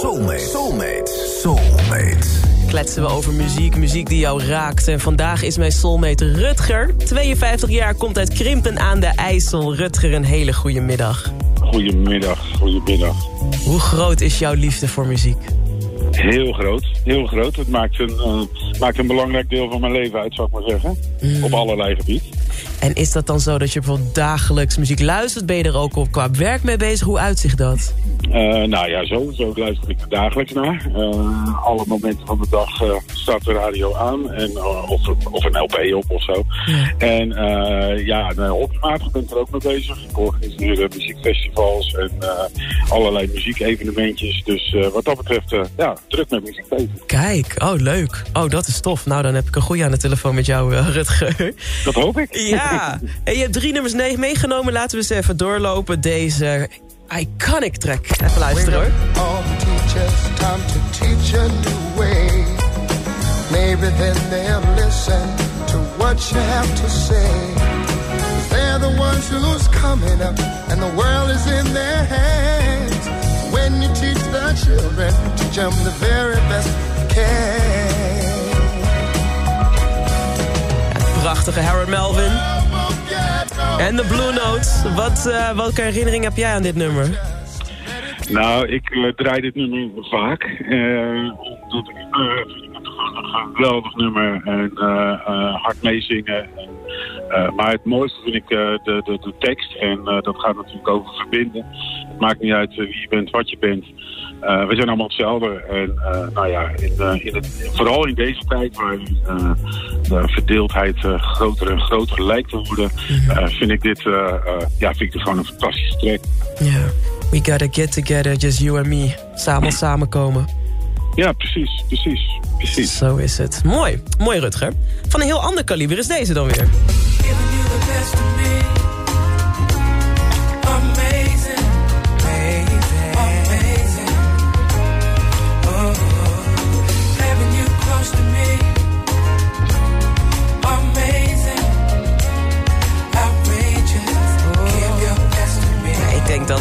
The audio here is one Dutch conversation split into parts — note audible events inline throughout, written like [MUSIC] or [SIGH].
Soulmate. Soulmate. Soulmate. Kletsen we over muziek, muziek die jou raakt. En vandaag is mijn soulmate Rutger. 52 jaar, komt uit Krimpen aan de IJssel. Rutger, een hele goede middag. Goedemiddag, goedemiddag. Hoe groot is jouw liefde voor muziek? Heel groot, heel groot. Het maakt een, eh, maakt een belangrijk deel van mijn leven uit, zou ik maar zeggen. Op allerlei gebieden. En is dat dan zo dat je bijvoorbeeld dagelijks muziek luistert? Ben je er ook op qua werk mee bezig? Hoe uitzicht dat? Eh, nou ja, sowieso luister ik er dagelijks naar. Eh, alle momenten van de dag eh, staat de radio aan. En, of, of een LP op of zo. Ja. En ja, nou, hobbymatig ben ik er ook mee bezig. Ik organiseer muziekfestivals en allerlei muziekevenementjes. Dus wat dat betreft, ja, druk met muziek bezig. Kijk, oh leuk. Oh, dat is tof. Nou, dan heb ik een goeie aan de telefoon met jou, Rutger. Dat hoop ik. Ja, en je hebt drie nummers meegenomen. Laten we eens even doorlopen. Deze iconic track. Even luisteren hoor. All the teachers, time to teach a new way. Maybe then they'll listen to what you have to say. They're the ones who's coming up, and the world is in their hands. When you teach the children, teach them the very best you can. Prachtige Harold Melvin. En de Blue Notes. Wat, eh, welke herinnering heb jij aan dit nummer? Nou, ik eh, draai dit nummer vaak. eh, omdat ik geweldig nummer en eh, eh, hard meezingen. En, eh, maar het mooiste vind ik de, de, de tekst. En dat gaat natuurlijk over verbinden. Het maakt niet uit wie je bent, wat je bent. We zijn allemaal hetzelfde. En nou ja, in, in het, vooral in deze tijd waarin de verdeeldheid groter en groter lijkt te worden, vind ik dit, ja, vind ik dit gewoon een fantastische track. Ja. We gotta get together, just you and me. Samen [CLEARS THROAT] samenkomen. Ja, precies, precies, precies. Zo is het. Mooi. Mooi, Rutger. Van een heel ander kaliber is deze dan weer.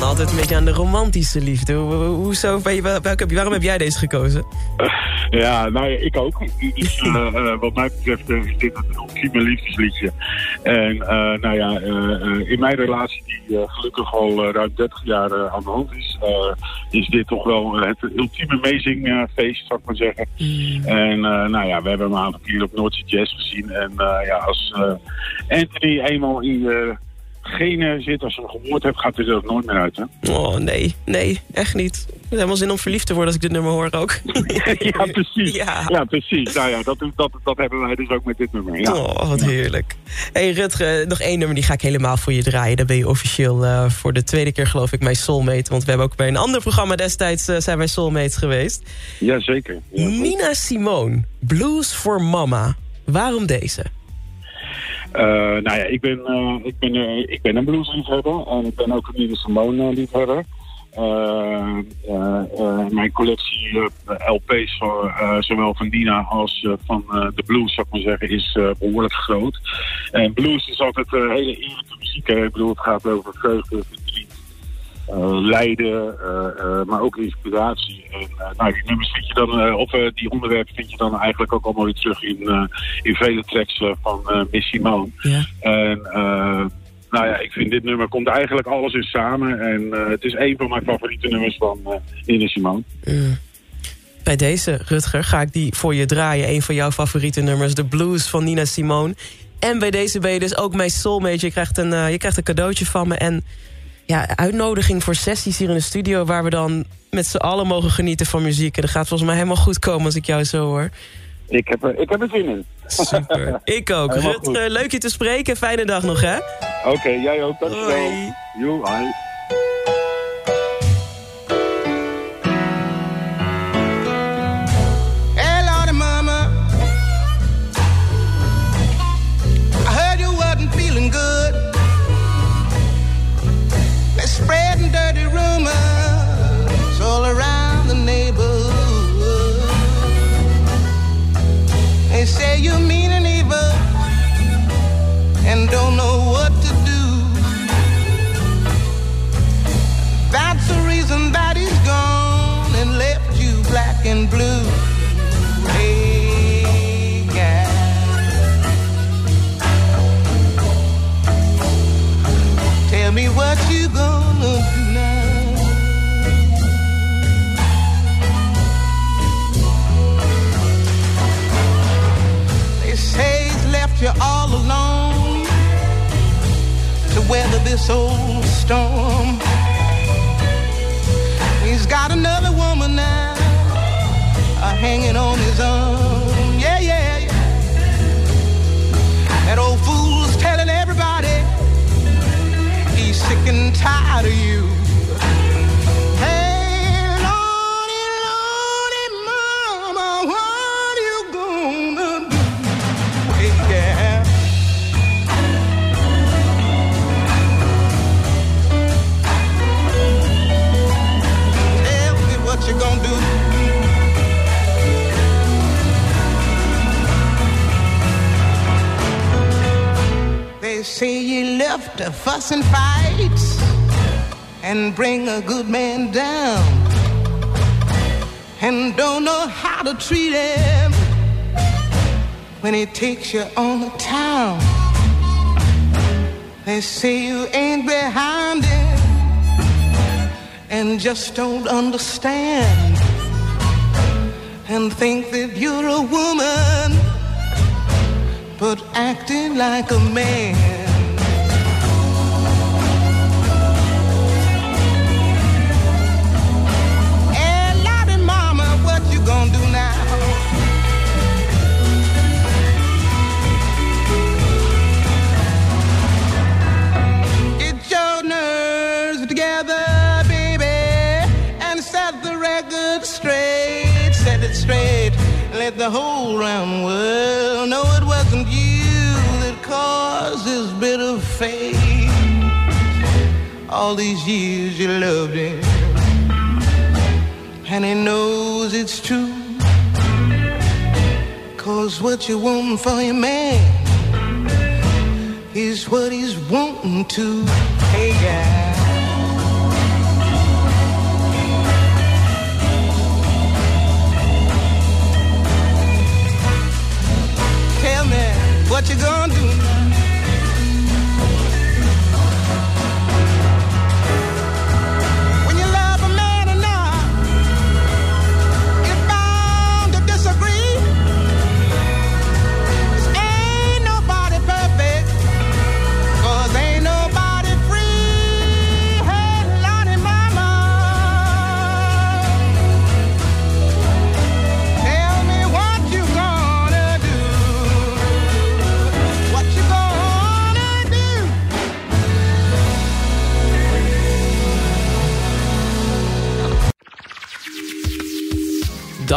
Altijd een beetje aan de romantische liefde. Hoe- hoe- Hoezo, ben je- welke, waarom heb jij deze gekozen? [LAUGHS] Ja, nou ja, ik ook. Dus eh, eh, wat mij betreft eh, is dit het ultieme liefdesliedje. En nou ja, in mijn relatie die gelukkig al ruim 30 jaar aan de hand is, is dit toch wel het ultieme meezingfeest, zou ik maar zeggen. En eh, nou ja, we hebben hem een aantal keer op Noordse Jazz gezien. En ja, als Anthony eenmaal in genen zit, als je hem gehoord hebt, gaat hij er nooit meer uit, hè? Oh, nee. Nee, echt niet. Ik heb helemaal zin om verliefd te worden als ik dit nummer hoor ook. [LAUGHS] Ja, precies. Ja. Ja, precies. Nou ja, dat, dat, dat hebben wij dus ook met dit nummer. Ja. Oh, wat heerlijk. hey, Rutger, nog één nummer die ga ik helemaal voor je draaien. Dan ben je officieel eh, voor de tweede keer geloof ik mijn soulmate. Want we hebben ook bij een ander programma destijds eh, zijn wij soulmates geweest. Jazeker. Ja, Nina Simone, Blues for Mama. Waarom deze? Eh, nou ja, ik ben, eh, ik ben, eh, ik ben een bluesliefhebber en ik ben ook een Nina Simone liefhebber. Mijn collectie LP's eh, zowel van Nina als van de blues, zou ik maar zeggen, is eh, behoorlijk groot. En blues is altijd hele eerlijke muziek. Ik bedoel, het gaat over vreugde, eh, lijden, eh, eh, maar ook inspiratie. En nou, die nummers vind je dan, of die onderwerpen vind je dan eigenlijk ook allemaal weer terug in, in vele tracks van eh, Miss Simone. Ja. En nou ja, ik vind dit nummer komt eigenlijk alles in samen. En het is een van mijn favoriete nummers van uh, Nina Simone. Bij deze, Rutger, ga ik die voor je draaien. Een van jouw favoriete nummers, de blues van Nina Simone. En bij deze ben je dus ook mijn soulmate. Je krijgt een, je krijgt een cadeautje van me. En ja, uitnodiging voor sessies hier in de studio... waar we dan met z'n allen mogen genieten van muziek. En dat gaat volgens mij helemaal goed komen als ik jou zo hoor. Ik heb, er, ik heb er zin in. Super. [LAUGHS] ik ook. Rutger, leuk je te spreken. Fijne dag nog, hè? Oké, jij ook. Dankjewel. Hoi. Jo, don't know what to do. That's the reason that he's gone and left you black and blue. Hey, guy. Tell me what you gonna do now. They say he's left you all alone weather this old storm. He's got another woman now uh, hanging on his arm. Yeah, yeah, yeah. That old fool's telling everybody he's sick and tired of you. To fuss and fight and bring a good man down and don't know how to treat him when he takes you on the town. They say you ain't behind him and just don't understand and think that you're a woman but acting like a man. The whole round world know it wasn't you that caused this bit of fate. All these years you loved him, and he knows it's true. Cause what you want for your man is what he's wanting to. Hey, guy.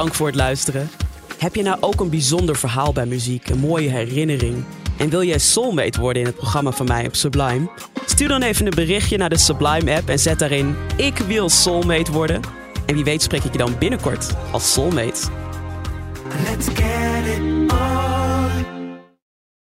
Dank voor het luisteren. Heb je nou ook een bijzonder verhaal bij muziek, een mooie herinnering? En wil jij soulmate worden in het programma van mij op Sublime? Stuur dan even een berichtje naar de Sublime app en zet daarin ik wil soulmate worden. En wie weet spreek ik je dan binnenkort als soulmate. Let's get